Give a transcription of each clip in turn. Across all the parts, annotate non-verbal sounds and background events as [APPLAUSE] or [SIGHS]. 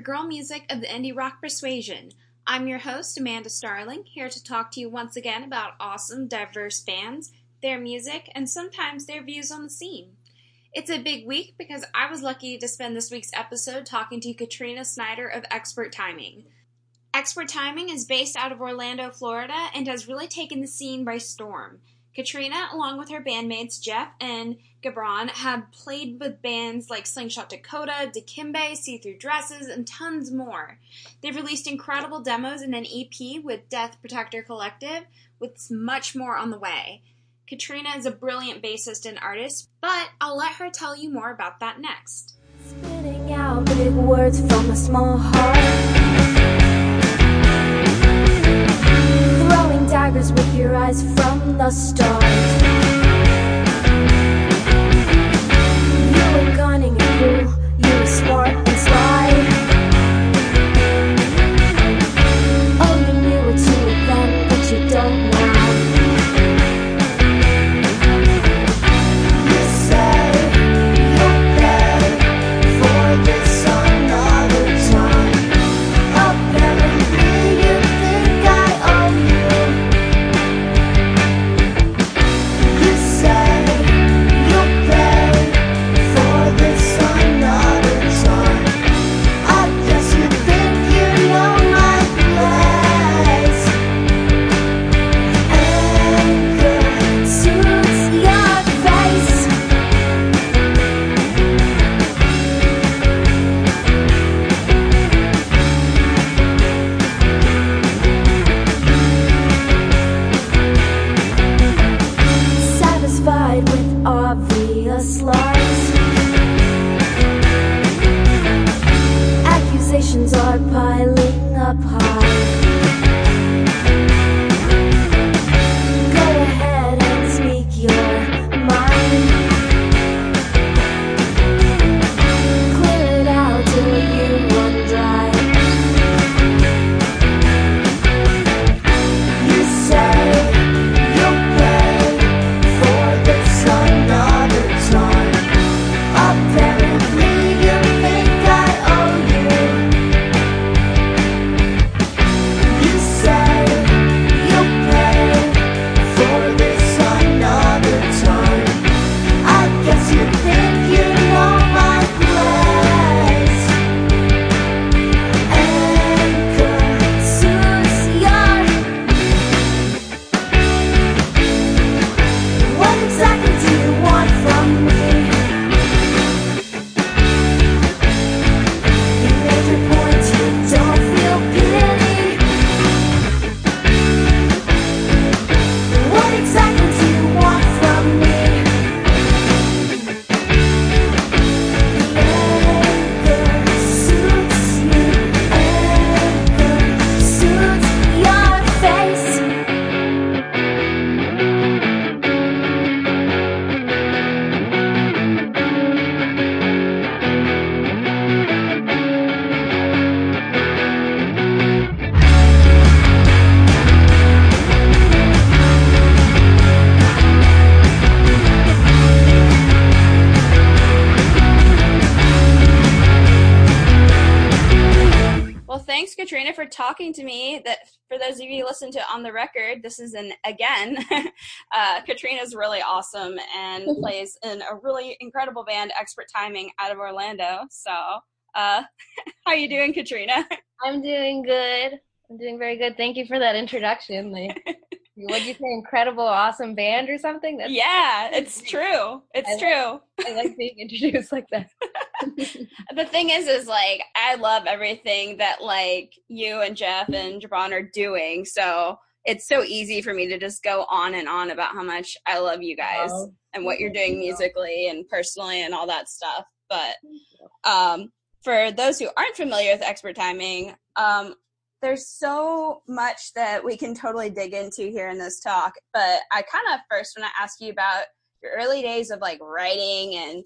Angry Girl Music of the Indie Rock Persuasion. I'm your host, Amanda Starling, here to talk to you once again about awesome, diverse bands, their music, and sometimes their views on the scene. It's a big week because I was lucky to spend this week's episode talking to Katrina Snyder of Expert Timing. Expert Timing is based out of Orlando, Florida, and has really taken the scene by storm. Katrina, along with her bandmates Jeff and Gabron, have played with bands like Slingshot Dakota, Dikembe, See Through Dresses, and tons more. They've released incredible demos in an EP with Death Protector Collective, with much more on the way. Katrina is a brilliant bassist and artist, but I'll let her tell you more about that next. Spitting out big words from a small heart. Daggers with your eyes from the start. You were gunning a fool, you were smart and sly. This is an again. [LAUGHS] uh, Katrina's really awesome and [LAUGHS] plays in a really incredible band, Expert Timing, out of Orlando. So, uh, [LAUGHS] how you doing, Katrina? I'm doing good. I'm doing very good. Thank you for that introduction. Like, what'd you say? Incredible, awesome band or something? That's, yeah, it's true. It's I true. I like being introduced like that. the thing is is like i love everything that like you and jeff and jabron are doing so it's so easy for me to just go on and on about how much i love you guys Oh, and what you're doing you. musically and personally and all that stuff but um for those who aren't familiar with expert timing um there's so much that we can totally dig into here in this talk but i kind of first want to ask you about your early days of like writing and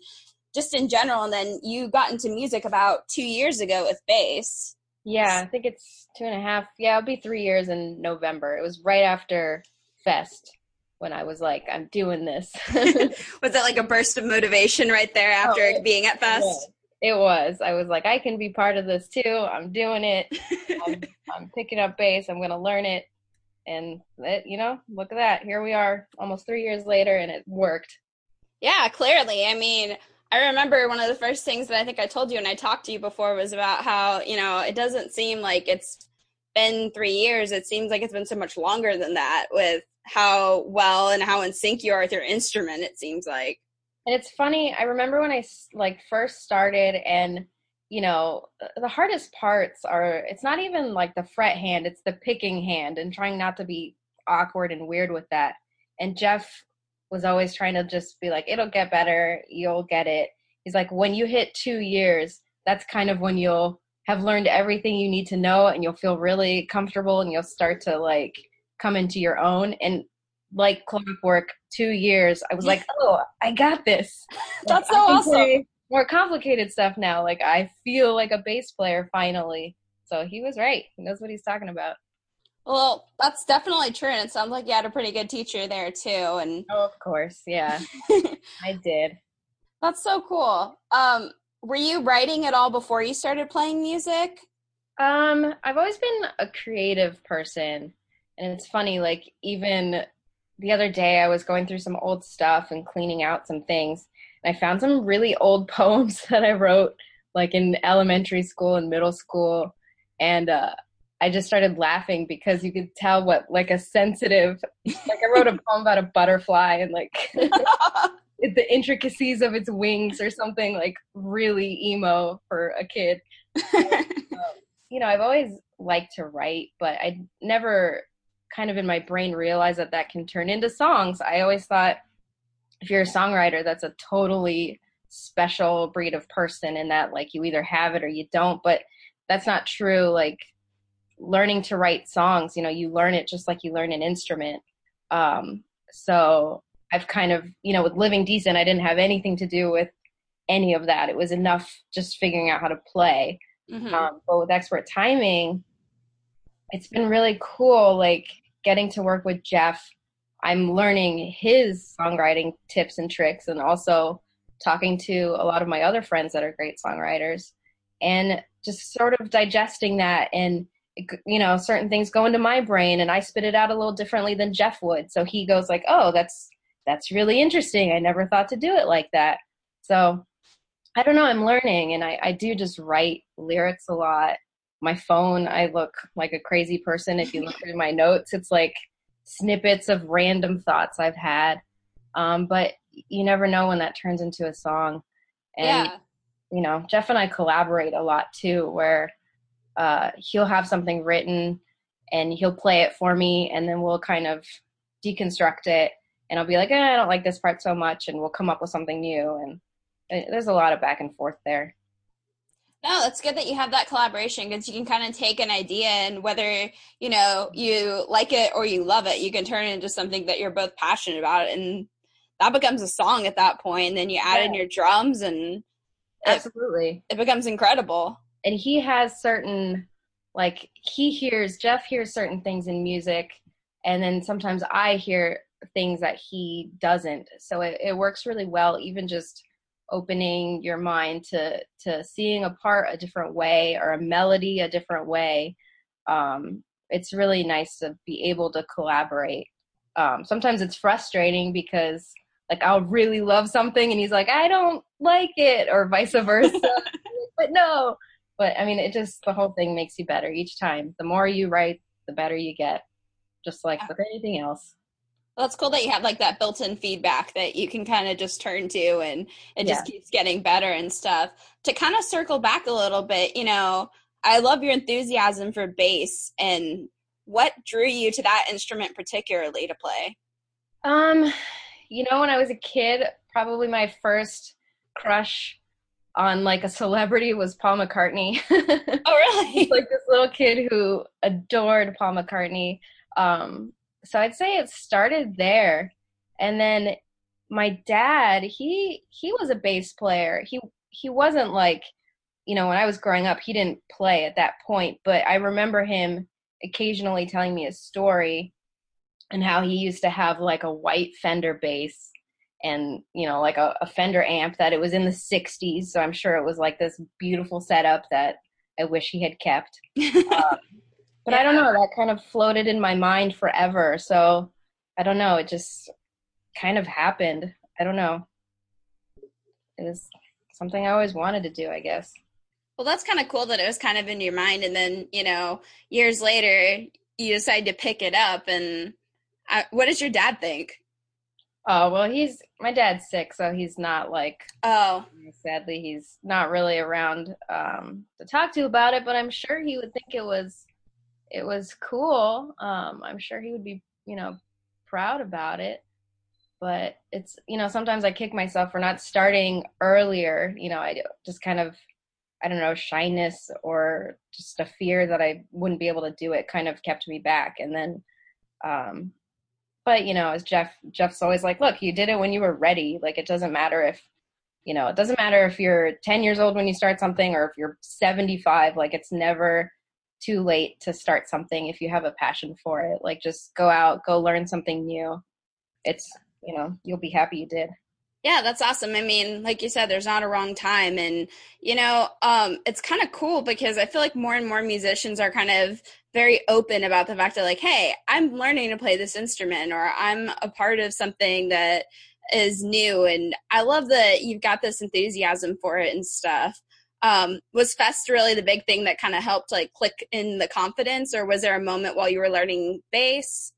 just in general and then you got into music about two years ago with bass Yeah, I think it's two and a half. Yeah, it'll be three years in November. It was right after Fest when I was like, I'm doing this. [LAUGHS] was that like a burst of motivation right there oh, after Oh, it- being at fest It was. I was like, I can be part of this too. I'm doing it. [LAUGHS] I'm, I'm picking up bass. I'm going to learn it. And it, you know, look at that. Here we are almost three years later and it worked. Yeah, clearly. I mean, I remember one of the first things that I think I told you and I talked to you before was about how, you know, it doesn't seem like it's been three years. It seems like it's been so much longer than that with how well and how in sync you are with your instrument, it seems like. And it's funny, I remember when I like first started and you know, the hardest parts are it's not even like the fret hand, it's the picking hand and trying not to be awkward and weird with that. And Jeff was always trying to just be like, it'll get better, you'll get it. He's like, when you hit two years, that's kind of when you'll have learned everything you need to know and you'll feel really comfortable and you'll start to like come into your own. And like clockwork, two years, I was like, [LAUGHS] oh, I got this. [LAUGHS] That's so awesome. More complicated stuff now. Like I feel like a bass player finally. So he was right. He knows what he's talking about. Well, that's definitely true, and it sounds like you had a pretty good teacher there too. And oh, of course, yeah, [LAUGHS] I did. That's so cool. Um, were you writing at all before you started playing music? Um, I've always been a creative person, and it's funny. Like even the other day, I was going through some old stuff and cleaning out some things, and I found some really old [LAUGHS] poems that I wrote, like in elementary school and middle school, and uh, I just started laughing because you could tell what like a sensitive like I wrote a poem about a butterfly and like [LAUGHS] the intricacies of its wings or something like really emo for a kid. um, [LAUGHS] you know, I've always liked to write, but I never kind of in my brain realized that that can turn into songs. I always thought if you're a songwriter, that's a totally special breed of person in that like you either have it or you don't, but that's not true. Like learning to write songs, you know, you learn it just like you learn an instrument. Um, so I've kind of, you know, with Living Decent, I didn't have anything to do with any of that. It was enough just figuring out how to play. Mm-hmm. Um, but with expert timing, it's been really cool, like getting to work with Jeff. I'm learning his songwriting tips and tricks and also talking to a lot of my other friends that are great songwriters and just sort of digesting that and you know certain things go into my brain and i spit it out a little differently than jeff would. So he goes like oh that's that's really interesting. I never thought to do it like that. So i don't know i'm learning and i, I do just write lyrics a lot. My phone i look like a crazy person. If you look through my notes it's like snippets of random thoughts i've had. Um, but you never know when that turns into a song. And yeah. you know jeff and i collaborate a lot too where uh, he'll have something written and he'll play it for me and then we'll kind of deconstruct it. And I'll be like, eh, I don't like this part so much and we'll come up with something new. And it, there's a lot of back and forth there. No, it's good that you have that collaboration because you can kind of take an idea and whether, you know, you like it or you love it, you can turn it into something that you're both passionate about. And that becomes a song at that point and then you add yeah. in your drums and absolutely. it, it becomes incredible and he has certain like he hears jeff hears certain things in music and then sometimes i hear things that he doesn't. So it, it works really well even just opening your mind to to seeing a part a different way or a melody a different way. Um, it's really nice to be able to collaborate. Um, sometimes it's frustrating because like i'll really love something and he's like i don't like it or vice versa. [LAUGHS] But no but I mean, it just the whole thing makes you better each time. The more you write, the better you get, just like with anything else. Well, it's cool that you have like that built-in feedback that you can kind of just turn to, and it just yeah. keeps getting better and stuff. To kind of circle back a little bit, you know, I love your enthusiasm for bass, and what drew you to that instrument particularly to play? Um, you know, when I was a kid, probably my first crush on like a celebrity was Paul McCartney. [LAUGHS] oh, really? like this little kid who adored Paul McCartney. Um, so I'd say it started there, and then my dad he he was a bass player. He he wasn't like you know when I was growing up he didn't play at that point, but I remember him occasionally telling me a story and how he used to have like a white Fender bass and you know like a, a Fender amp that it was in the 60s, so I'm sure it was like this beautiful setup that I wish he had kept. [LAUGHS] Um, but I don't know, that kind of floated in my mind forever. So I don't know, it just kind of happened. I don't know. It was something I always wanted to do, I guess. Well, that's kind of cool that it was kind of in your mind, and then you know, years later, you decide to pick it up. And I, what does your dad think? Oh well, he's my dad's sick, so he's not like. Oh, sadly, he's not really around um, to talk to about it. But I'm sure he would think it was, it was cool. Um, I'm sure he would be, you know, proud about it. But it's, you know, sometimes I kick myself for not starting earlier. You know, I just kind of, I don't know, shyness or just a fear that I wouldn't be able to do it kind of kept me back. And then, um, but you know as jeff jeff's always like look you did it when you were ready. Like it doesn't matter if you know it doesn't matter if you're 10 years old when you start something or if you're 75 like it's never too late to start something if you have a passion for it. Like just go out go learn something new. It's you know you'll be happy you did yeah, that's awesome. I mean, like you said, there's not a wrong time. And, you know, um, it's kind of cool because I feel like more and more musicians are kind of very open about the fact that, like, hey, I'm learning to play this instrument or I'm a part of something that is new. And I love that you've got this enthusiasm for it and stuff. Um, was Fest really the big thing that kind of helped, like, click in the confidence, or was there a moment while you were learning bass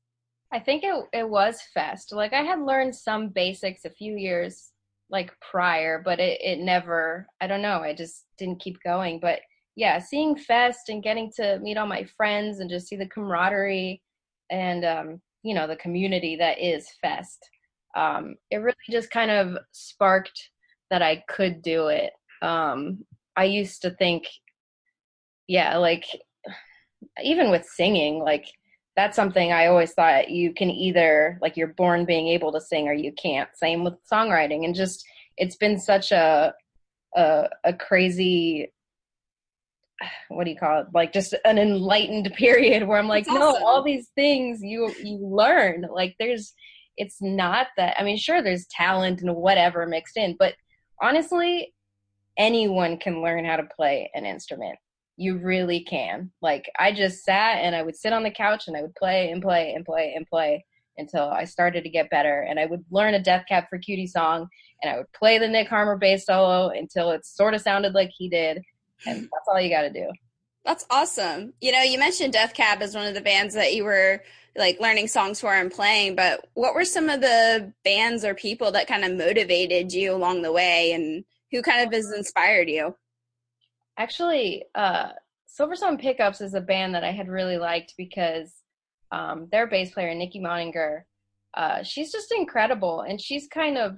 I think it it was Fest. Like I had learned some basics a few years like prior, but it, it never I don't know, I just didn't keep going. But yeah, seeing Fest and getting to meet all my friends and just see the camaraderie and um, you know, the community that is Fest. Um, it really just kind of sparked that I could do it. Um, I used to think, yeah, like even with singing, like that's something I always thought you can either like you're born being able to sing or you can't. Same with songwriting, and just it's been such a a, a crazy what do you call it? Like just an enlightened [LAUGHS] period where i'm like no all these things you you learn. Like there's it's not that i mean sure there's talent and whatever mixed in but honestly anyone can learn how to play an instrument you really can. Like I just sat and I would sit on the couch and I would play and play and play and play until I started to get better. And I would learn a Death Cab for Cutie song and I would play the Nick Harmer bass solo until it sort of sounded like he did. And that's all you got to do. That's awesome. You know, you mentioned Death Cab as one of the bands that you were like learning songs for and playing, but what were some of the bands or people that kind of motivated you along the way and who kind of has inspired you? Actually, uh, Silversun Pickups is a band that I had really liked because um, their bass player, Nikki Monninger, uh, she's just incredible. And she's kind of,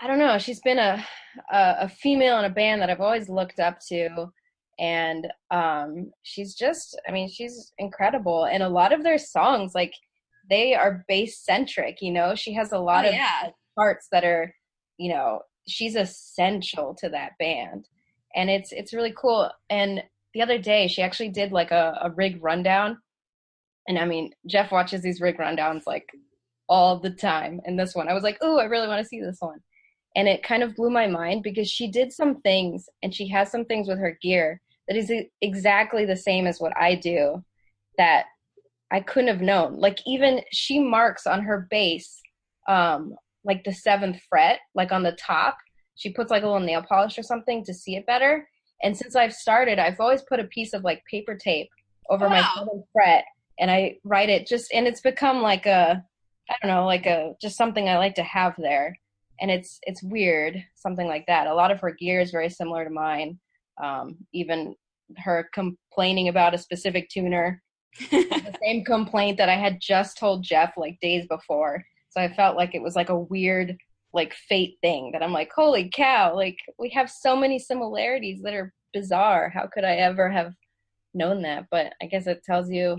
I don't know, she's been a, a, a female in a band that I've always looked up to. And um, she's just, I mean, she's incredible. And a lot of their songs, like, they are bass centric, you know? She has a lot oh, of yeah. parts that are, you know, she's essential to that band and it's it's really cool. And the other day, she actually did like a, a rig rundown, and I mean, Jeff watches these rig rundowns like all the time. And this one, I was like, oh, I really want to see this one. And it kind of blew my mind because she did some things, and she has some things with her gear that is exactly the same as what I do that I couldn't have known. Like even she marks on her bass, um, like the seventh fret, like on the top, she puts like a little nail polish or something to see it better. And since I've started, I've always put a piece of like paper tape over wow. my fret and I write it just, and it's become like a, I don't know, like a, just something I like to have there. And it's, it's weird, something like that. A lot of her gear is very similar to mine. Um, even her complaining about a specific tuner, [LAUGHS] the same complaint that I had just told Jeff like days before. So I felt like it was like a weird like fate thing that I'm like, holy cow, like we have so many similarities that are bizarre. How could I ever have known that? But I guess it tells you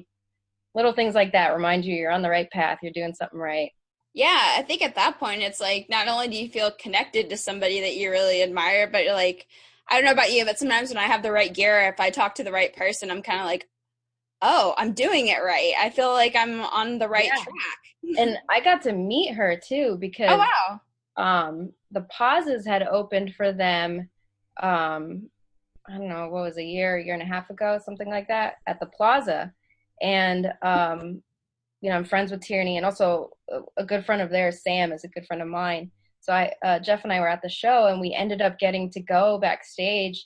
little things like that remind you you're on the right path, you're doing something right. Yeah, I think at that point it's like not only do you feel connected to somebody that you really admire, but you're like, I don't know about you, but sometimes when I have the right gear, if I talk to the right person, I'm kind of like, oh, I'm doing it right. I feel like I'm on the right Yeah. track. and [LAUGHS] I got to meet her too oh, because Oh wow. Um the pauses had opened for them um i don't know what was a year a year and a half ago something like that at the plaza. And um you know i'm friends with tierney and also a, good friend of theirs sam is a good friend of mine. So i uh, jeff and i were at the show and we ended up getting to go backstage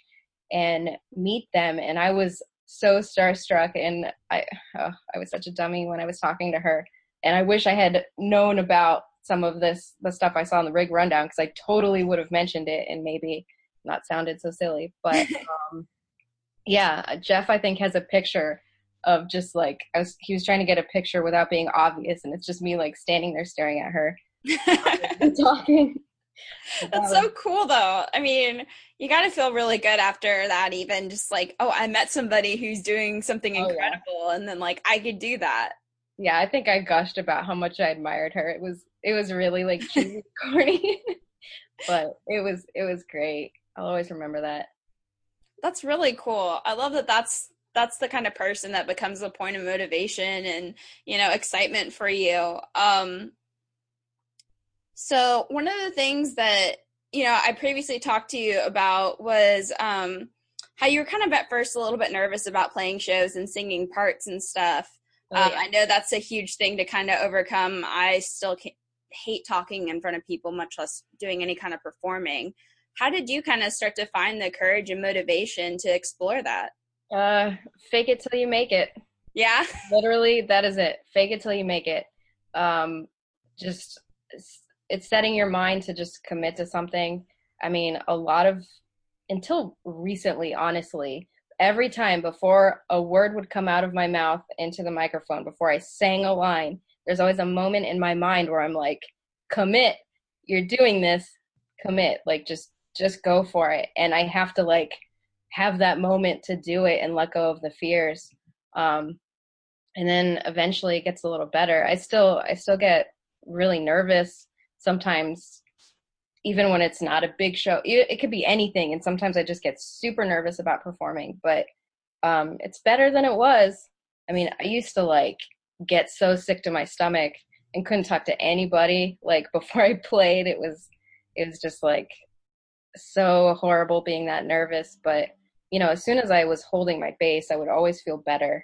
and meet them. And i was so starstruck and i oh, i was such a dummy when i was talking to her. And I wish I had known about some of this the stuff I saw in the rig rundown because I totally would have mentioned it and maybe not sounded so silly. But [LAUGHS] um, yeah, Jeff I think has a picture of just like I was he was trying to get a picture without being obvious, and it's just me like standing there staring at her and [LAUGHS] [LAUGHS] talking. That's so cool though. I mean, you got to feel really good after that even just like, oh, I met somebody who's doing something Oh, yeah. incredible and then like I could do that. yeah, I think I gushed about how much I admired her. It was it was really like cheesy [LAUGHS] corny, but it was it was great. I'll always remember that. That's really cool. I love that that's that's the kind of person that becomes a point of motivation and, you know, excitement for you. Um so one of the things that, you know, I previously talked to you about was um how you were kind of at first a little bit nervous about playing shows and singing parts and stuff. Oh, um. I know that's a huge thing to kind of overcome. I still ca hate talking in front of people, much less doing any kind of performing. How did you kind of start to find the courage and motivation to explore that? Uh, fake it till you make it. Yeah. [LAUGHS] Literally, that is it. Fake it till you make it. Um, just it's, it's setting your mind to just commit to something. I mean, a lot of until recently, honestly, every time before a word would come out of my mouth into the microphone, before I sang a line, there's always a moment in my mind where I'm like, commit. You're doing this. Commit. Like just just go for it. And I have to like have that moment to do it and let go of the fears. Um, and then eventually it gets a little better. I still I still get really nervous sometimes even when it's not a big show. It, it could be anything and sometimes I just get super nervous about performing, but um it's better than it was. I mean, I used to like get so sick to my stomach and couldn't talk to anybody like [LAUGHS] before I played. It was it was just like so horrible being that nervous, but you know, as soon as I was holding my bass, I would always feel better.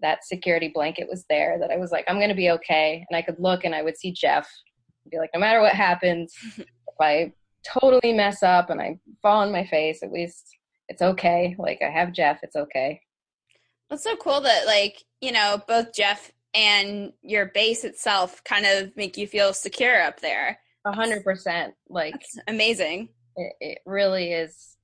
That security blanket was there that I was like, I'm going to be okay. And I could look and I would see Jeff and be like, no matter what happens, [LAUGHS] if I totally mess up and I fall on my face, at least it's okay. Like, I have Jeff, it's okay. That's so cool that like, you know, both Jeff and your bass itself kind of make you feel secure up there. A hundred percent. Like, That's amazing. it, it really is.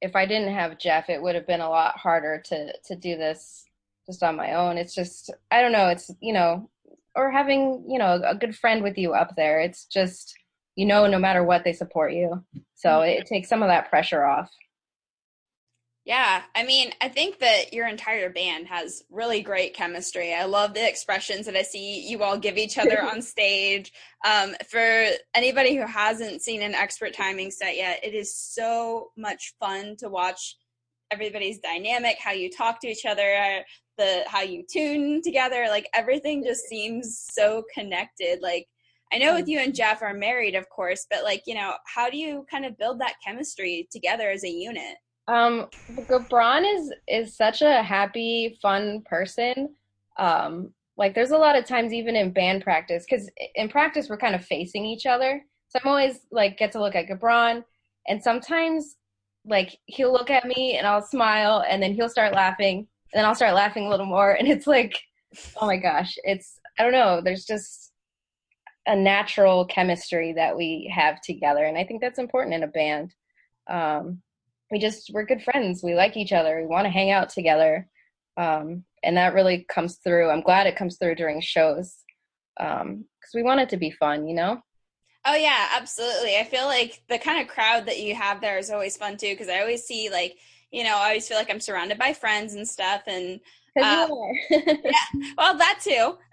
If I didn't have Jeff, it would have been a lot harder to to do this just on my own. It's just I don't know. It's you know, or having you know a good friend with you up there. It's just you know, no matter what, they support you. So mm-hmm. it takes some of that pressure off. Yeah, I mean, I think that your entire band has really great chemistry. I love the expressions that I see you all give each other [LAUGHS] on stage. Um, for anybody who hasn't seen an expert timing set yet, it is so much fun to watch everybody's dynamic, how you talk to each other, the how you tune together. Like everything just seems so connected. Like I know with you and Jeff are married, of course, but like you know, how do you kind of build that chemistry together as a unit? Um, Gabron is is such a happy, fun person. Um, like there's a lot of times even in band practice, because in practice we're kind of facing each other. So I'm always like get to look at Gabron, and sometimes like he'll look at me and I'll smile, and then he'll start laughing, and then I'll start laughing a little more, [LAUGHS] and it's like, oh my gosh, it's I don't know. There's just a natural chemistry that we have together, and I think that's important in a band. Um, we just we're good friends we like each other we want to hang out together um, and that really comes through i'm glad it comes through during shows because we want it to be fun you know Oh yeah, absolutely. I feel like the kind of crowd that you have there is always fun too because I always see like, you know, I always feel like I'm surrounded by friends and stuff and. Uh, you are. [LAUGHS] well, that too. [LAUGHS]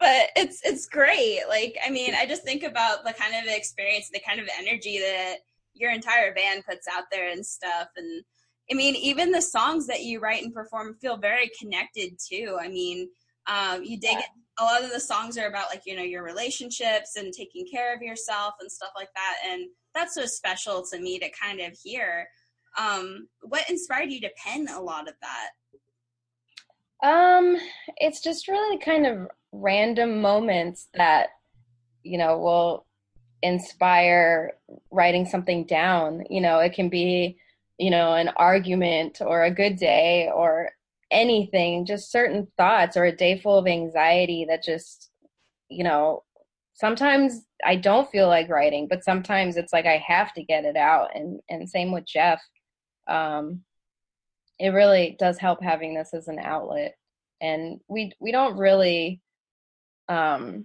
but it's it's great. Like, I mean, I just think about the kind of experience, the kind of energy that your entire band puts out there and stuff and I mean, even the songs that you write and perform feel very connected too. I mean, um, you dig Yeah. A lot of the songs are about like you know your relationships and taking care of yourself and stuff like that, and that's so special to me to kind of hear. Um, what inspired you to pen a lot of that? Um, it's just really kind of random moments that, you know, will inspire writing something down. You know, it can be, you know, an argument or a good day or anything, just certain thoughts or a day full of anxiety that just, you know, sometimes I don't feel like writing, but sometimes it's like I have to get it out. And, and same with Jeff. Um, it really does help having this as an outlet and we we don't really um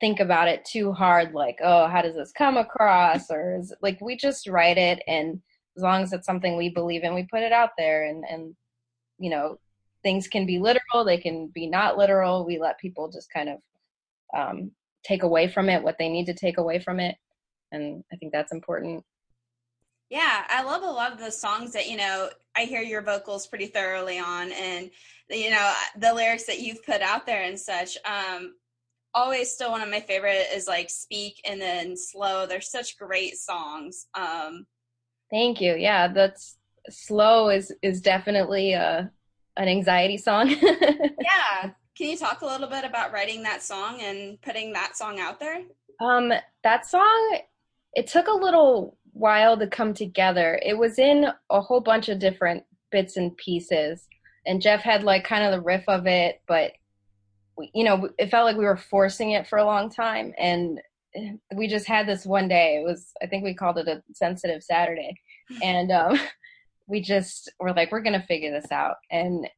think about it too hard like oh how does this come across or is, like we just write it and as long as it's something we believe in we put it out there and and you know things can be literal they can be not literal we let people just kind of um take away from it what they need to take away from it and i think that's important Yeah, I love a lot of the songs that, you know, I hear your vocals pretty thoroughly on and you know, the lyrics that you've put out there and such. Um always still one of my favorite is like Speak and then Slow. They're such great songs. Um thank you yeah that's slow is is definitely a an anxiety song [LAUGHS] yeah. Can you talk a little bit about writing that song and putting that song out there? Um, that song, it took a little while to come together. It was in a whole bunch of different bits and pieces, and Jeff had like kind of the riff of it, but you know, it felt like we were forcing it for a long time, and we just had this one day. It was, I think we called it a sensitive Saturday, [LAUGHS] and um, [LAUGHS] we just were like, we're gonna figure this out, and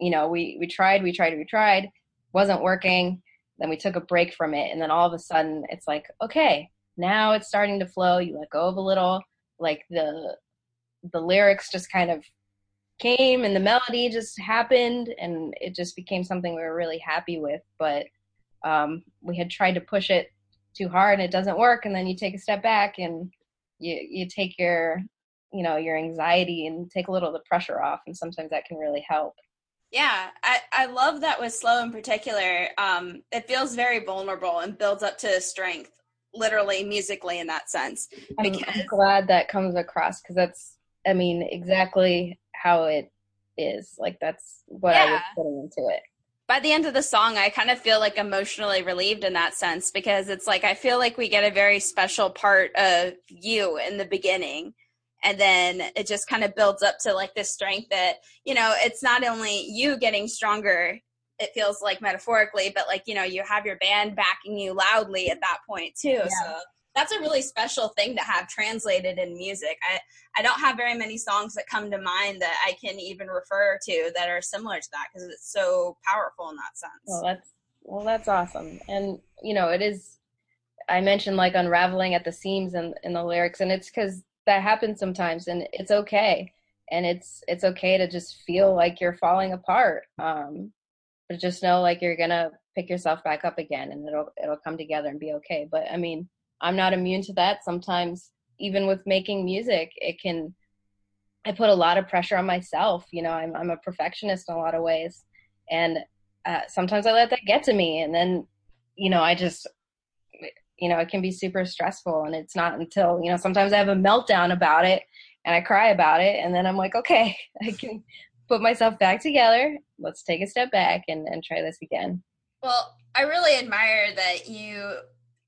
you know, we we tried, we tried, we tried, wasn't working. Then we took a break from it and then all of a sudden it's like okay now it's starting to flow. You let go of a little like the the lyrics just kind of came and the melody just happened and it just became something we were really happy with but um, we had tried to push it too hard and it doesn't work and then you take a step back and you you take your you know your anxiety and take a little of the pressure off and sometimes that can really help Yeah, I, I love that with Slow in particular. Um, it feels very vulnerable and builds up to strength, literally musically in that sense. I'm, Because- I'm glad that comes across because that's, I mean, exactly how it is. Like that's what I was putting into it. By the end of the song, I kind of feel like emotionally relieved in that sense because it's like I feel like we get a very special part of you in the beginning. And then it just kind of builds up to like this strength that, you know, it's not only you getting stronger, it feels like metaphorically, but like, you know, you have your band backing you loudly at that point too. So that's a really special thing to have translated in music. I, I don't have very many songs that come to mind that I can even refer to that are similar to that because it's so powerful in that sense. Well, that's well, that's awesome. And you know, it is. I mentioned like unraveling at the seams in in the lyrics, and it's because that happens sometimes, and it's okay. And it's it's okay to just feel like you're falling apart. Um, but just know like you're gonna pick yourself back up again, and it'll it'll come together and be okay. But I mean, I'm not immune to that. Sometimes, even with making music, it can. I put a lot of pressure on myself. You know, I'm I'm a perfectionist in a lot of ways, and uh, sometimes I let that get to me, and then, you know, I just, you know, it can be super stressful, and it's not until you know sometimes I have a meltdown about it, and I cry about it, and then I'm like, okay, [LAUGHS] I can put myself back together. Let's take a step back and and try this again. Well, I really admire that you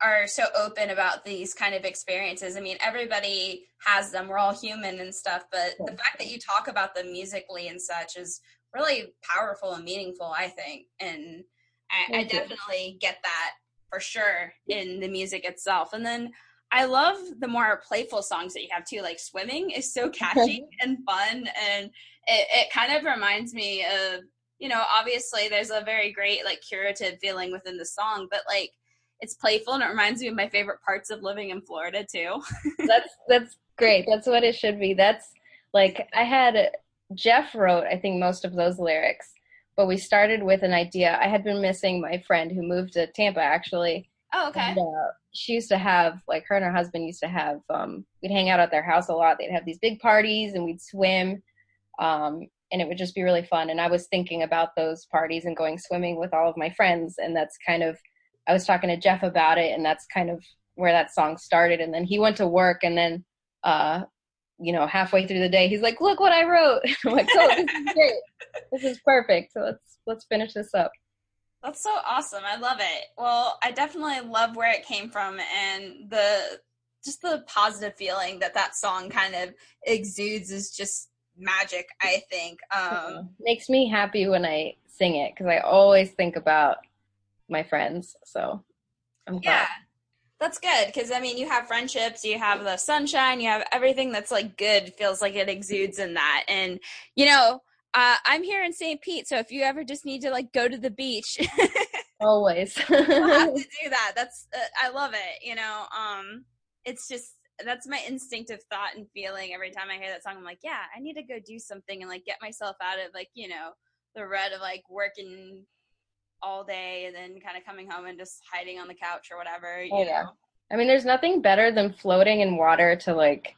are so open about these kind of experiences. I mean, everybody has them. We're all human and stuff, but the fact that you talk about them musically and such is really powerful and meaningful, I think. And I, I definitely get that for sure in the music itself. And then I love the more playful songs that you have too. Like Swimming is so [LAUGHS] catchy and fun. And it, it kind of reminds me of you know, obviously there's a very great like curative feeling within the song, but like it's playful and it reminds me of my favorite parts of living in Florida too. [LAUGHS] that's that's great. That's what it should be. That's like I had Jeff wrote I think most of those lyrics, but we started with an idea. I had been missing my friend who moved to Tampa actually, Oh, okay. And, uh, she used to have like her and her husband used to have um we'd hang out at their house a lot. They'd have these big parties and we'd swim. Um, and it would just be really fun. And I was thinking about those parties and going swimming with all of my friends. And that's kind of, I was talking to Jeff about it, and that's kind of where that song started. And then he went to work, and then, uh, you know, halfway through the day, he's like, "Look what I wrote." [LAUGHS] I'm like, "Oh, this is [LAUGHS] great. This is perfect. So let's let's finish this up." That's so awesome. I love it. Well, I definitely love where it came from and the just the positive feeling that that song kind of exudes is just magic, I think. Um makes me happy when I sing it because I always think about my friends. So I'm glad. yeah. That's good because I mean, you have friendships, you have the sunshine, you have everything that's like good feels like it exudes in that. And you know, uh, I'm here in St. Pete, so if you ever just need to like go to the beach, [LAUGHS] Always. [LAUGHS] have to [LAUGHS] do that. That's uh, I love it. You know, um, it's just that's my instinctive thought and feeling every time I hear that song. I'm like, yeah, I need to go do something and like get myself out of like you know the rut of like working all day and then kind of coming home and just hiding on the couch or whatever. You Oh, yeah. know. I mean, there's nothing better than floating in water to like,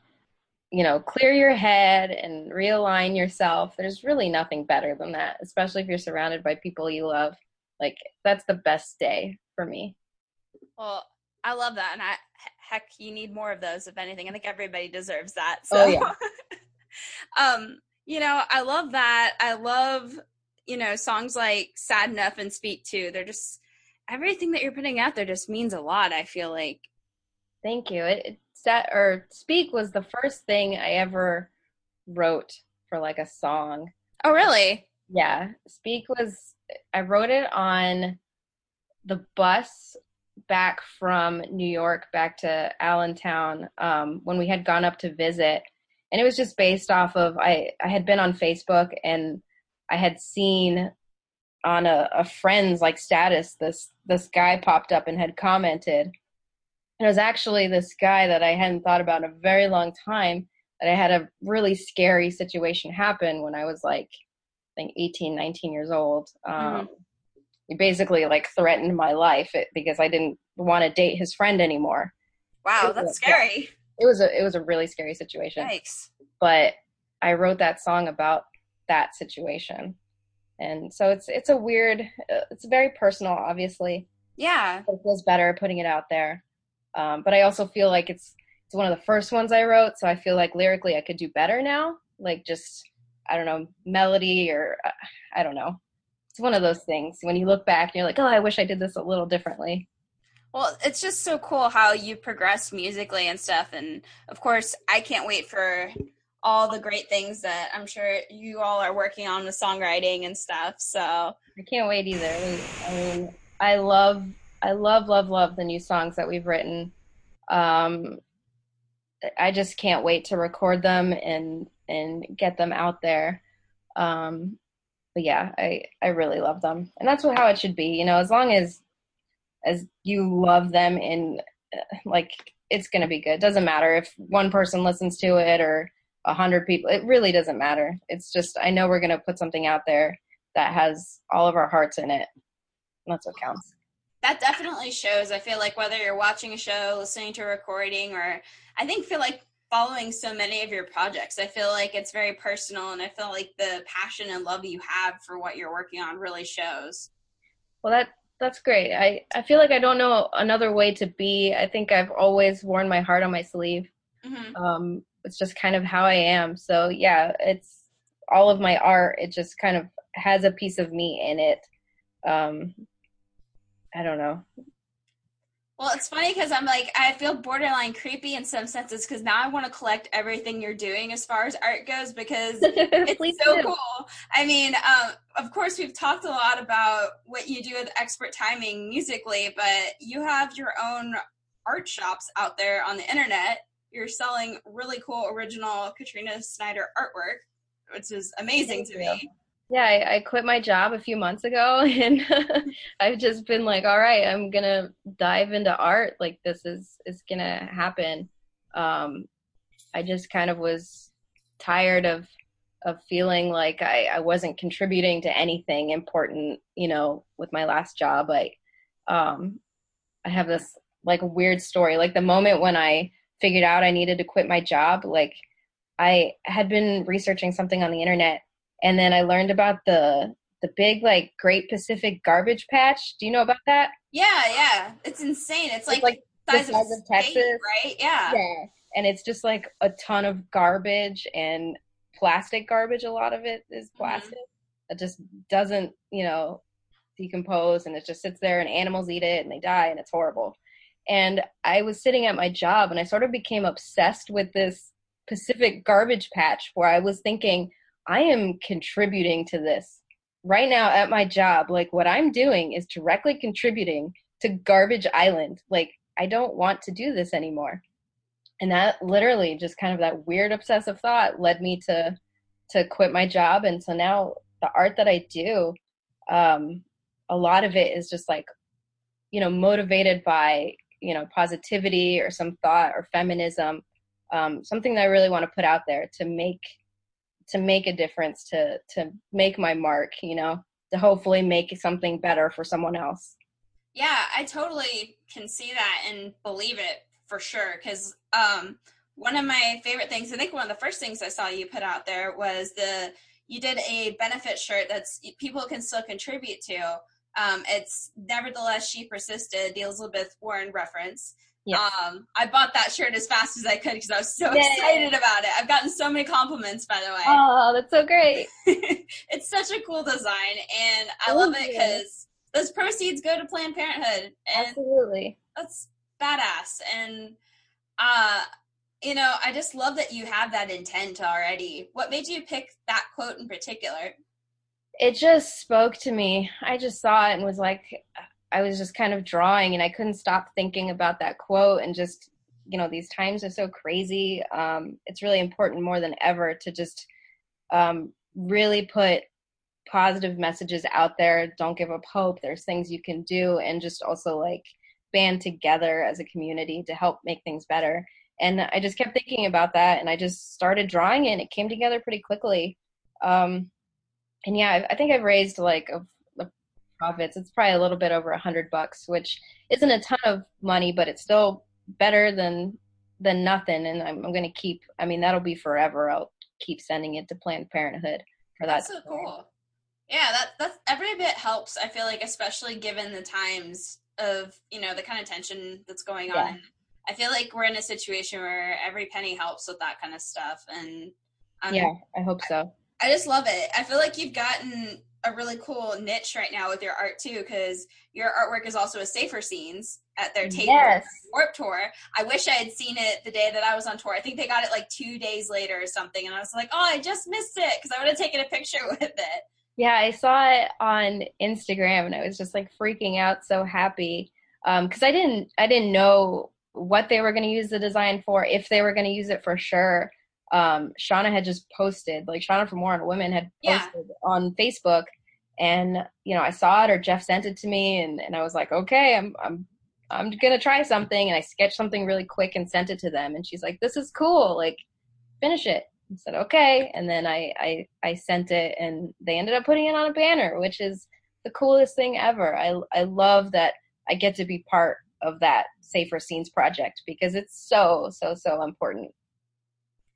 you know, clear your head and realign yourself. There's really nothing better than that, especially if you're surrounded by people you love. Like, that's the best day for me. Well, I love that, and I heck, you need more of those. If anything, I think everybody deserves that. So, Oh, yeah. [LAUGHS] um, you know, I love that. I love you know songs like "Sad Enough" and "Speak Too." They're just everything that you're putting out there just means a lot. I feel like. Thank you. It, it set or speak was the first thing I ever wrote for like a song. Oh, really? Yeah, Speak was I wrote it on the bus back from New York back to Allentown um, when we had gone up to visit, and it was just based off of I I had been on Facebook and I had seen on a, a friend's like status this this guy popped up and had commented, and it was actually this guy that I hadn't thought about in a very long time that I had a really scary situation happen when I was like I think 18, 19 years old. Um, He basically like threatened my life because I didn't want to date his friend anymore. Wow, that's scary. It was a it was a really scary situation. Yikes. But I wrote that song about that situation, and so it's it's a weird. uh, It's very personal, obviously. Yeah. It feels better putting it out there, um, but I also feel like it's it's one of the first ones I wrote, so I feel like lyrically I could do better now. Like just I don't know melody or uh, I don't know. It's one of those things when you look back and you're like, oh, I wish I did this a little differently. Well, it's just so cool how you progress musically and stuff. And of course, I can't wait for all the great things that I'm sure you all are working on with songwriting and stuff. So, I can't wait either. I mean, I love, I love, love, love the new songs that we've written. Um, I just can't wait to record them and and get them out there. Um, but yeah, I I really love them, and that's what how it should be. You know, as long as as you love them and uh, like it's gonna be good. Doesn't matter if one person listens to it or a hundred people. It really doesn't matter. It's just I know we're gonna put something out there that has all of our hearts in it. And that's what counts. that definitely shows. I feel like whether you're watching a show, listening to a recording, or I think feel like following so many of your projects, I feel like it's very personal and I feel like the passion and love you have for what you're working on really shows. Well, that that's great. I I feel like I don't know another way to be. I think I've always worn my heart on my sleeve. hmm Um, it's just kind of how I am. So yeah, it's all of my art. It just kind of has a piece of me in it. Um, I don't know. Well, it's funny because I'm like, I feel borderline creepy in some senses because now I want to collect everything you're doing as far as art goes because [LAUGHS] it's so do. cool. I mean, um, of course, we've talked a lot about what you do with expert timing musically, but you have your own art shops out there on the internet. You're selling really cool original Katrina Snyder artwork, which is amazing Thank to you. me. Yeah, I, I quit my job a few months ago, [LAUGHS] and [LAUGHS] I've just been like, all right, I'm gonna dive into art. Like this is is gonna happen. Um, I just kind of was tired of of feeling like I, I wasn't contributing to anything important, you know, with my last job. I um I have this like weird story. Like the moment when I figured out I needed to quit my job, like I had been researching something on the internet, and then I learned about the the big like Great Pacific Garbage Patch. Do you know about that? Yeah, yeah. It's insane. It's like, It's like the size, size of, of state, Texas. right? Yeah. Yeah. And it's just like a ton of garbage and plastic garbage. A lot of it is mm-hmm. plastic. It just doesn't, you know, decompose and it just sits there and animals eat it and they die and it's horrible. And I was sitting at my job and I sort of became obsessed with this Pacific garbage patch where I was thinking, I am contributing to this right now at my job. Like what I'm doing is directly contributing to Garbage Island. Like I don't want to do this anymore. And that literally just kind of that weird obsessive thought led me to to quit my job and so now the art that I do um a lot of it is just like you know motivated by you know positivity or some thought or feminism um something that I really want to put out there to make to make a difference to to make my mark you know to hopefully make something better for someone else Yeah, I totally can see that and believe it for sure. Because um, one of my favorite things, I think one of the first things I saw you put out there was the you did a benefit shirt that's people can still contribute to. Um, it's nevertheless she persisted, the Elizabeth Warren reference. Yes. Um, I bought that shirt as fast as I could because I was so Yay. excited about it. I've gotten so many compliments, by the way. oh that's so great [LAUGHS] it's such a cool design, and I love it because those proceeds go to Planned Parenthood, and absolutely that's badass. And uh, you know, I just love that you have that intent already. What made you pick that quote in particular? It just spoke to me. I just saw it and was like, I was just kind of drawing, and I couldn't stop thinking about that quote. And just, you know, these times are so crazy. Um, it's really important more than ever to just um, really put positive messages out there. Don't give up hope. There's things you can do, and just also like band together as a community to help make things better. And I just kept thinking about that, and I just started drawing it. And it came together pretty quickly. Um, and yeah, I, I think I've raised like of the profits. It's probably a little bit over a hundred bucks, which isn't a ton of money, but it's still better than than nothing. And I'm, I'm going to keep. I mean, that'll be forever. I'll keep sending it to Planned Parenthood for that. That's so cool. Yeah, that that's every bit helps. I feel like, especially given the times of you know the kind of tension that's going Yeah. on. I feel like we're in a situation where every penny helps with that kind of stuff, and um, Yeah, I hope so. I just love it. I feel like you've gotten a really cool niche right now with your art too, because your artwork is also a safer scenes at their table Yes. Warped Tour. I wish I had seen it the day that I was on tour. I think they got it like two days later or something, and I was like, oh, I just missed it because I would have taken a picture [LAUGHS] with it. Yeah, I saw it on Instagram and I was just like freaking out, so happy. Um, cause I didn't, I didn't know what they were going to use the design for, if they were going to use it for sure. Um, Shawna had just posted, like Shawna from War on Women had Yeah. posted on Facebook and, you know, I saw it or Jeff sent it to me and, and I was like, okay, I'm, I'm, I'm going to try something. And I sketched something really quick and sent it to them. And she's like, this is cool. Like finish it. I said, okay. And then I, I, I sent it and they ended up putting it on a banner, which is the coolest thing ever. I, I love that I get to be part of that Safer Scenes project because it's so, so, so important.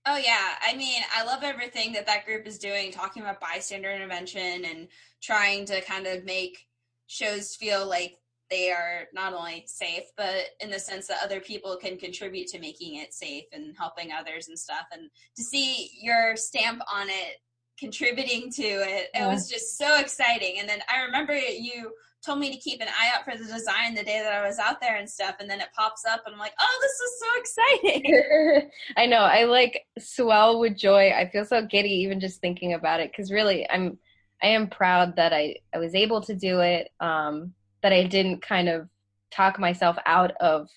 Oh yeah, I mean, I love everything that that group is doing, talking about bystander intervention and trying to kind of make shows feel like they are not only safe, but in the sense that other people can contribute to making it safe and helping others and stuff. And to see your stamp on it, contributing to it, it was just so exciting. And then I remember you told me to keep an eye out for the design the day that I was out there and stuff, and then it pops up, and I'm like, oh, this is so exciting. [LAUGHS] I know. I like swell with joy. I feel so giddy even just thinking about it because really, I'm I am proud that I I was able to do it. Um, that I didn't kind of talk myself out of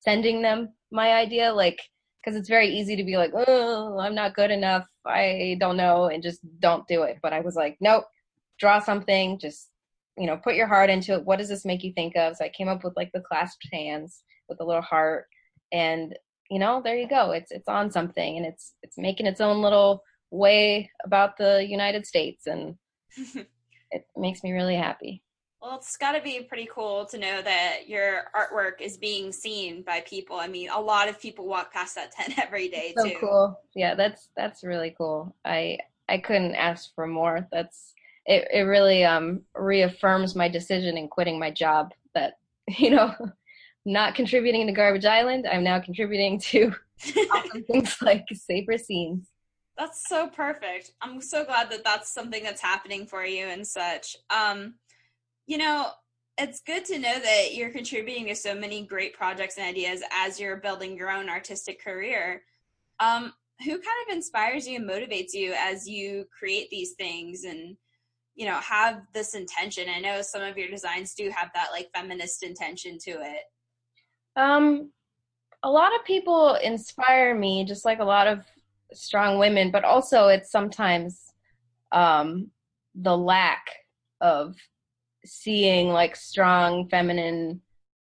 sending them my idea, like because it's very easy to be like, oh, I'm not good enough. I don't know, and just don't do it. But I was like, nope, draw something. Just you know, put your heart into it. What does this make you think of? So I came up with like the clasped hands with a little heart, and you know, there you go. It's it's on something, and it's it's making its own little way about the United States, and [LAUGHS] it makes me really happy. Well, it's got to be pretty cool to know that your artwork is being seen by people. I mean, a lot of people walk past that tent [LAUGHS] every day so too. cool. Yeah, that's that's really cool. I I couldn't ask for more. That's it. It really um reaffirms my decision in quitting my job. That [LAUGHS] you know, not contributing to Garbage Island, I'm now contributing to awesome [LAUGHS] things like safer scenes. That's so perfect. I'm so glad that that's something that's happening for you and such. Um, you know, it's good to know that you're contributing to so many great projects and ideas as you're building your own artistic career. Um, who kind of inspires you and motivates you as you create these things and you know have this intention. I know some of your designs do have that like feminist intention to it. Um a lot of people inspire me just like a lot of strong women but also it's sometimes um the lack of seeing like strong feminine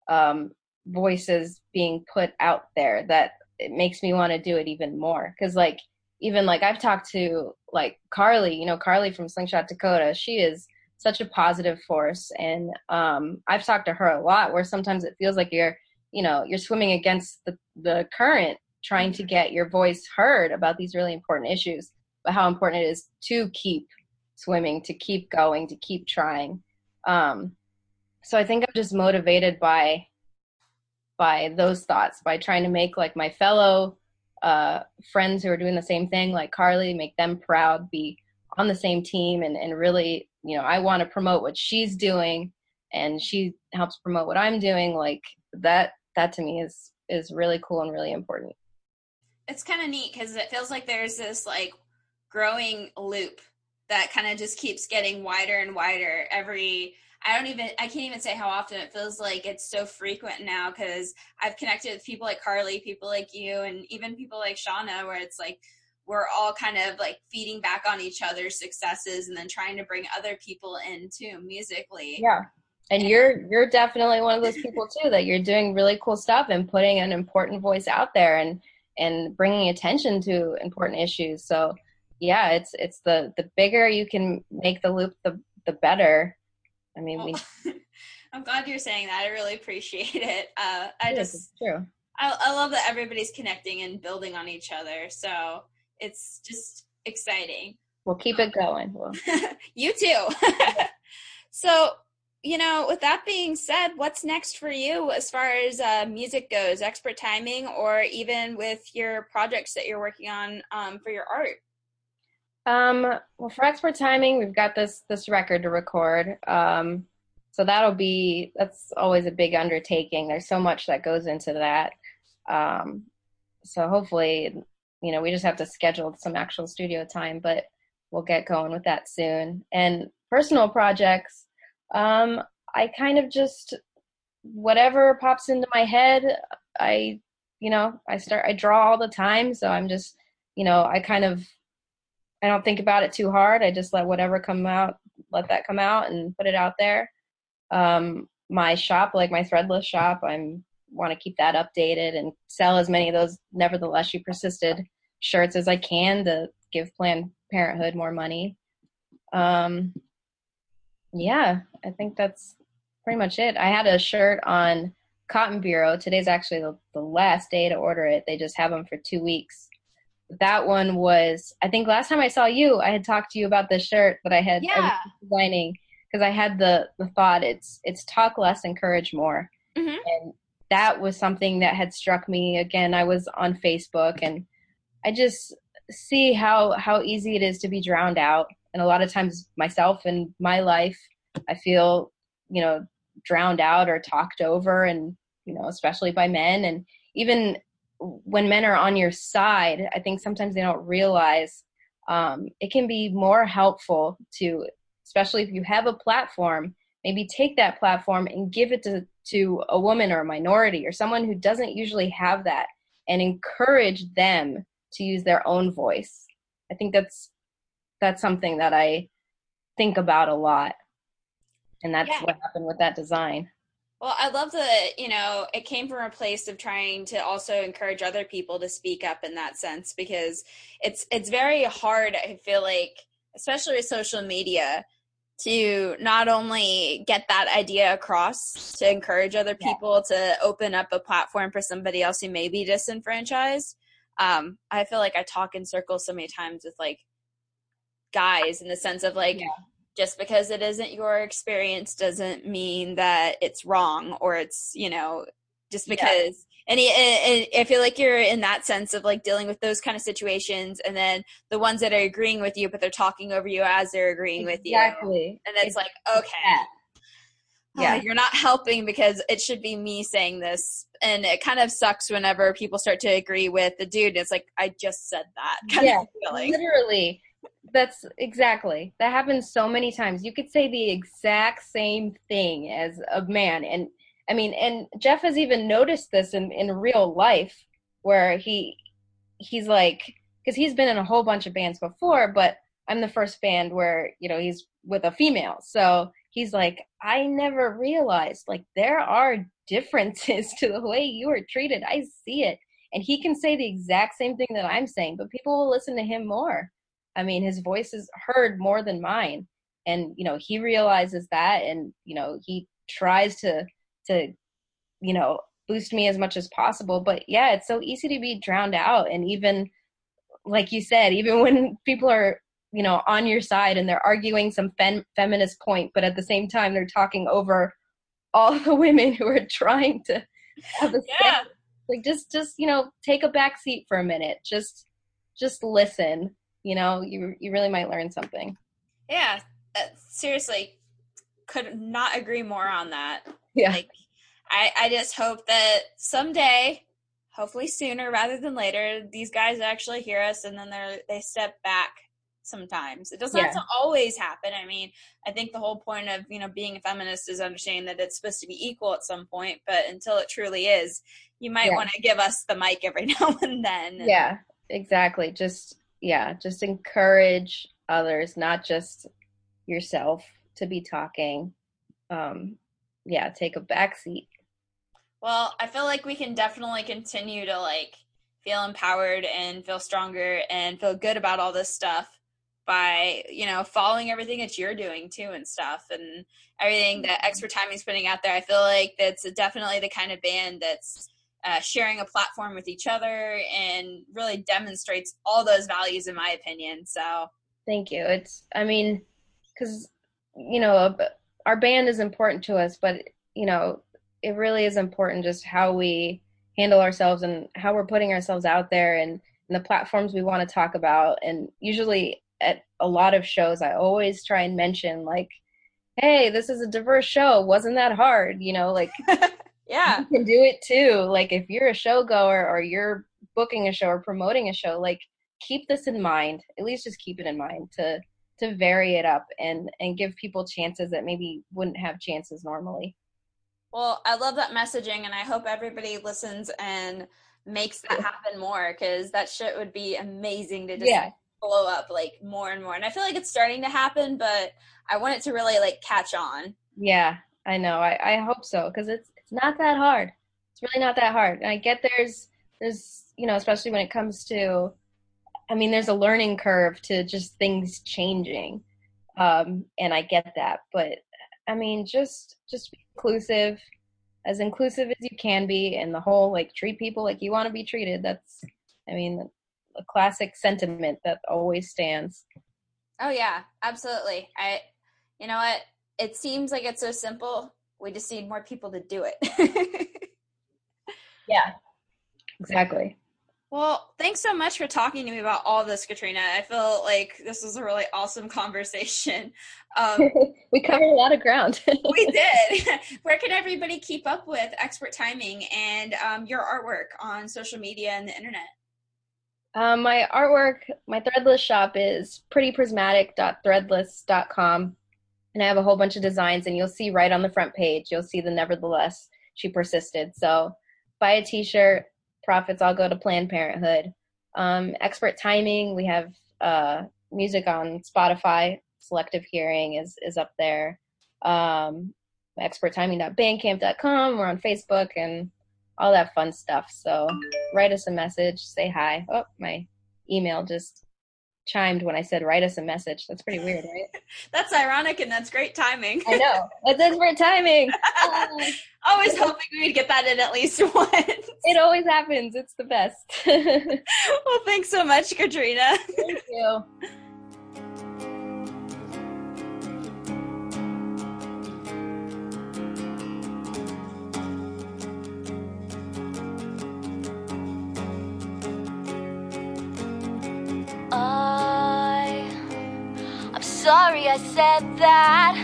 um, voices being put out there that it makes me want to do it even more. Because like even like i've talked to like carly you know carly from slingshot dakota. She is such a positive force and um, i've talked to her a lot where sometimes it feels like you're you know you're swimming against the, the current trying to get your voice heard about these really important issues but how important it is to keep swimming to keep going to keep trying. Um, so I think I'm just motivated by by those thoughts, by trying to make like my fellow uh, friends who are doing the same thing, like Carly, make them proud, be on the same team, and and really, you know, I want to promote what she's doing, and she helps promote what I'm doing. Like that, that to me is is really cool and really important. It's kind of neat because it feels like there's this like growing loop that kind of just keeps getting wider and wider every I don't even I can't even say how often it feels like it's so frequent now because I've connected with people like Carly, people like you, and even people like Shawna, where it's like we're all kind of like feeding back on each other's successes and then trying to bring other people in too musically. Yeah. And you're you're definitely one of those people too that you're doing really cool stuff and putting an important voice out there and and bringing attention to important issues. So yeah, it's it's the the bigger you can make the loop, the the better. I mean, well, we. [LAUGHS] I'm glad you're saying that. I really appreciate it. Uh, I just true. I, I love that everybody's connecting and building on each other. So it's just exciting. We'll keep it going. We'll... [LAUGHS] you too. [LAUGHS] so you know, with that being said, what's next for you as far as uh, music goes, expert timing, or even with your projects that you're working on um, for your art? Um, well, for expert timing, we've got this this record to record. Um, so that'll be that's always a big undertaking. There's so much that goes into that. Um, so hopefully, you know, we just have to schedule some actual studio time, but we'll get going with that soon. And personal projects, um, I kind of just whatever pops into my head, I you know, I start I draw all the time, so I'm just you know, I kind of I don't think about it too hard. I just let whatever come out, let that come out and put it out there. Um, my shop, like my threadless shop, I'm want to keep that updated and sell as many of those nevertheless you persisted shirts as I can to give Planned Parenthood more money. Um, yeah, I think that's pretty much it. I had a shirt on Cotton Bureau. Today's actually the, the last day to order it. They just have them for two weeks that one was I think last time I saw you, I had talked to you about the shirt that I had yeah. designing because I had the the thought it's it's talk less, encourage more, mm-hmm. and that was something that had struck me. Again, I was on Facebook and I just see how how easy it is to be drowned out, and a lot of times myself in my life, I feel you know drowned out or talked over, and you know especially by men and even when men are on your side, I think sometimes they don't realize um, it can be more helpful to, especially if you have a platform, maybe take that platform and give it to, to a woman or a minority or someone who doesn't usually have that and encourage them to use their own voice. I think that's that's something that I think about a lot. And that's yeah. what happened with that design. Well, I love that, you know, it came from a place of trying to also encourage other people to speak up in that sense because it's it's very hard, I feel like, especially with social media, to not only get that idea across to encourage other people yeah. to open up a platform for somebody else who may be disenfranchised. Um, I feel like I talk in circles so many times with like guys in the sense of like yeah. Just because it isn't your experience doesn't mean that it's wrong or it's you know just because and, he, and, I feel like you're in that sense of like dealing with those kind of situations, and then the ones that are agreeing with you, but they're talking over you as they're agreeing exactly. with you. Exactly. And it's, it's like, okay, [SIGHS] yeah, you're not helping because it should be me saying this, and it kind of sucks whenever people start to agree with the dude. It's like I just said that. yeah, literally. That's exactly that happens so many times. You could say the exact same thing as a man, and I mean, and Jeff has even noticed this in, in real life where he he's like because he's been in a whole bunch of bands before, but I'm the first band where, you know, he's with a female. So he's like, I never realized like there are differences [LAUGHS] to the way you are treated. I see it. And he can say the exact same thing that I'm saying, but people will listen to him more. I mean, his voice is heard more than mine. And, you know, he realizes that and, you know, he tries to to you know boost me as much as possible. But yeah it's so easy to be drowned out. And even like you said even [LAUGHS] when people are you know on your side and they're arguing some fem- feminist point but at the same time they're talking over all [LAUGHS] the women who are trying to have a yeah. like just just you know take a back seat for a minute. Just just listen you know you you really might learn something yeah uh, seriously could not agree more on that yeah. Like I, I just hope that someday, hopefully sooner rather than later, these guys actually hear us and then they they step back sometimes. It doesn't yeah. have to always happen. I mean, I think the whole point of, you know, being a feminist is understanding that it's supposed to be equal at some point, but until it truly is, you might yeah. want to give us the mic every [LAUGHS] now and then. Yeah, exactly. Just yeah, just encourage others, not just yourself to be talking. Um, yeah, take a back seat. Well, I feel like we can definitely continue to like feel empowered and feel stronger and feel good about all this stuff by you know following everything that you're doing too and stuff and everything that expert timing's putting out there i feel like that's definitely the kind of band that's uh, sharing a platform with each other and really demonstrates all those values in my opinion so thank you it's i mean because you know our band is important to us, but you know, it really is important just how we handle ourselves and how we're putting ourselves out there and, and the platforms we want to talk about. And usually at a lot of shows, I always try and mention like, hey, this is a diverse show. Wasn't that hard? You know, like, [LAUGHS] yeah, you can do it too. Like, if you're a show goer or you're booking a show or promoting a show, like, keep this in mind. At least just keep it in mind to to vary it up and and give people chances that maybe wouldn't have chances normally. Well, I love that messaging and I hope everybody listens and makes that happen more cuz that shit would be amazing to just yeah. blow up like more and more. And I feel like it's starting to happen, but I want it to really like catch on. Yeah, I know. I, I hope so because it's not that hard. It's really not that hard. And I get there's there's you know especially when it comes to I mean, there's a learning curve to just things changing, um, and I get that. But I mean, just just be inclusive, as inclusive as you can be, and the whole like treat people like you want to be treated. That's, I mean, a classic sentiment that always stands. Oh yeah, absolutely. I, you know what? It seems like it's so simple. We just need more people to do it. yeah, exactly. Well, thanks so much for talking to me about all this, Katrina. I feel like this was a really awesome conversation. Um, [LAUGHS] we covered a lot of ground. [LAUGHS] we did. [LAUGHS] Where can everybody keep up with expert timing and um, your artwork on social media and the internet? Um, my artwork, my threadless shop is prettyprismatic.threadless.com. And I have a whole bunch of designs, and you'll see right on the front page, you'll see the nevertheless, she persisted. So buy a t shirt, profits all go to Planned Parenthood. Um, expert timing, we have uh, music on Spotify. Selective hearing is is up there. Um, experttiming.bandcamp.com. We're on Facebook and all that fun stuff. So write us a message, say hi. Oh, my email just chimed when I said write us a message. That's pretty weird, right? [LAUGHS] That's ironic and that's great timing. I know. That's expert timing. Oh, [LAUGHS] [LAUGHS] Always hoping we'd get that in at least once. it always happens. It's the best. Well, thanks so much, Katrina. Thank you. Sorry I said that.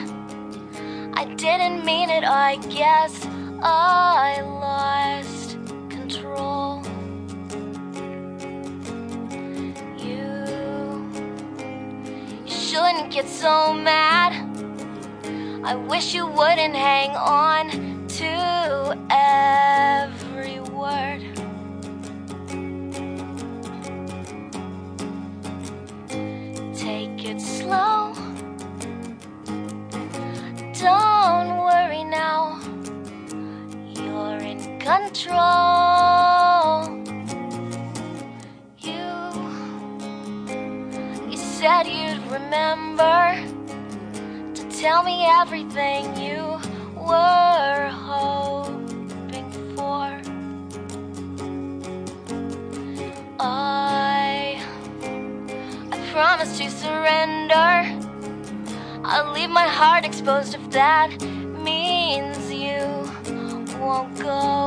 I didn't mean it, I guess. I lost control. You, you shouldn't get so mad. I wish you wouldn't hang on to every word. Take it slow. Control. You you said you'd remember to tell me everything you were hoping for. I I promise to surrender. I'll leave my heart exposed if that means you won't go.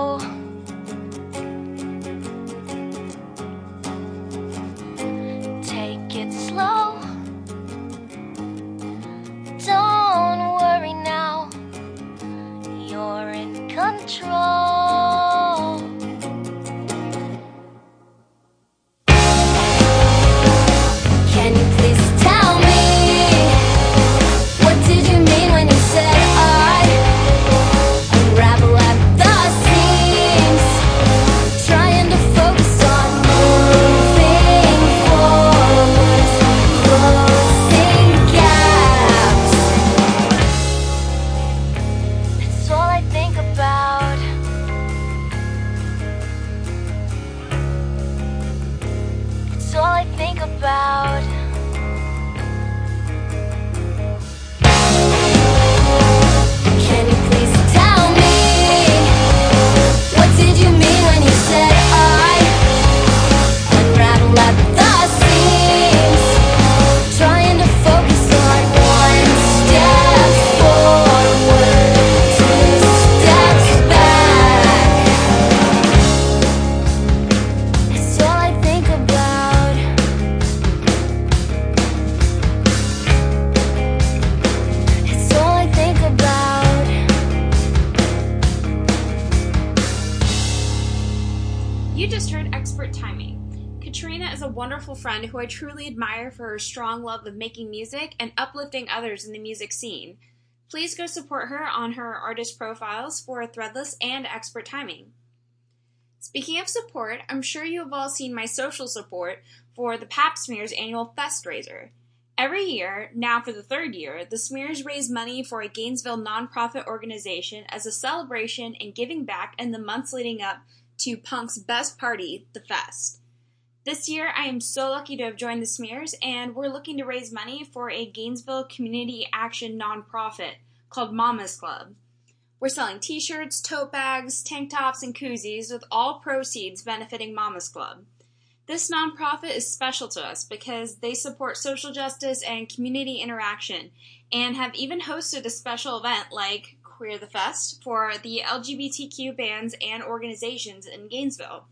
I truly admire for her strong love of making music and uplifting others in the music scene. Please go support her on her artist profiles for Threadless and Expert Timing. Speaking of support, I'm sure you have all seen my social support for the Pap Smears annual Fest Raiser. Every year, now for the third year, the Smears raise money for a Gainesville nonprofit organization as a celebration and giving back in the months leading up to Punk's best party, the Fest. This year, I am so lucky to have joined the Smears, and we're looking to raise money for a Gainesville community action nonprofit called Mama's Club. We're selling t shirts, tote bags, tank tops, and koozies, with all proceeds benefiting Mama's Club. This nonprofit is special to us because they support social justice and community interaction and have even hosted a special event like Queer the Fest for the LGBTQ bands and organizations in Gainesville.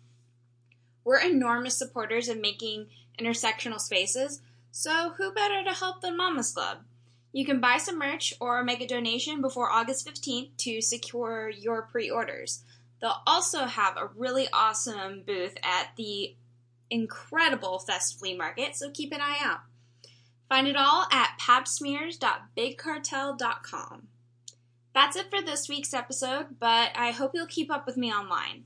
We're enormous supporters of making intersectional spaces, so who better to help than Mama's Club? You can buy some merch or make a donation before August 15th to secure your pre orders. They'll also have a really awesome booth at the incredible Fest Flea Market, so keep an eye out. Find it all at papsmears.bigcartel.com. That's it for this week's episode, but I hope you'll keep up with me online.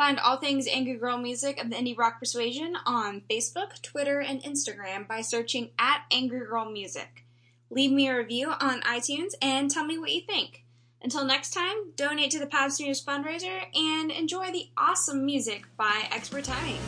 Find all things Angry Girl Music of the Indie Rock Persuasion on Facebook, Twitter, and Instagram by searching at Angry Girl Music. Leave me a review on iTunes and tell me what you think. Until next time, donate to the Pap Smears fundraiser and enjoy the awesome music by Expert Timing.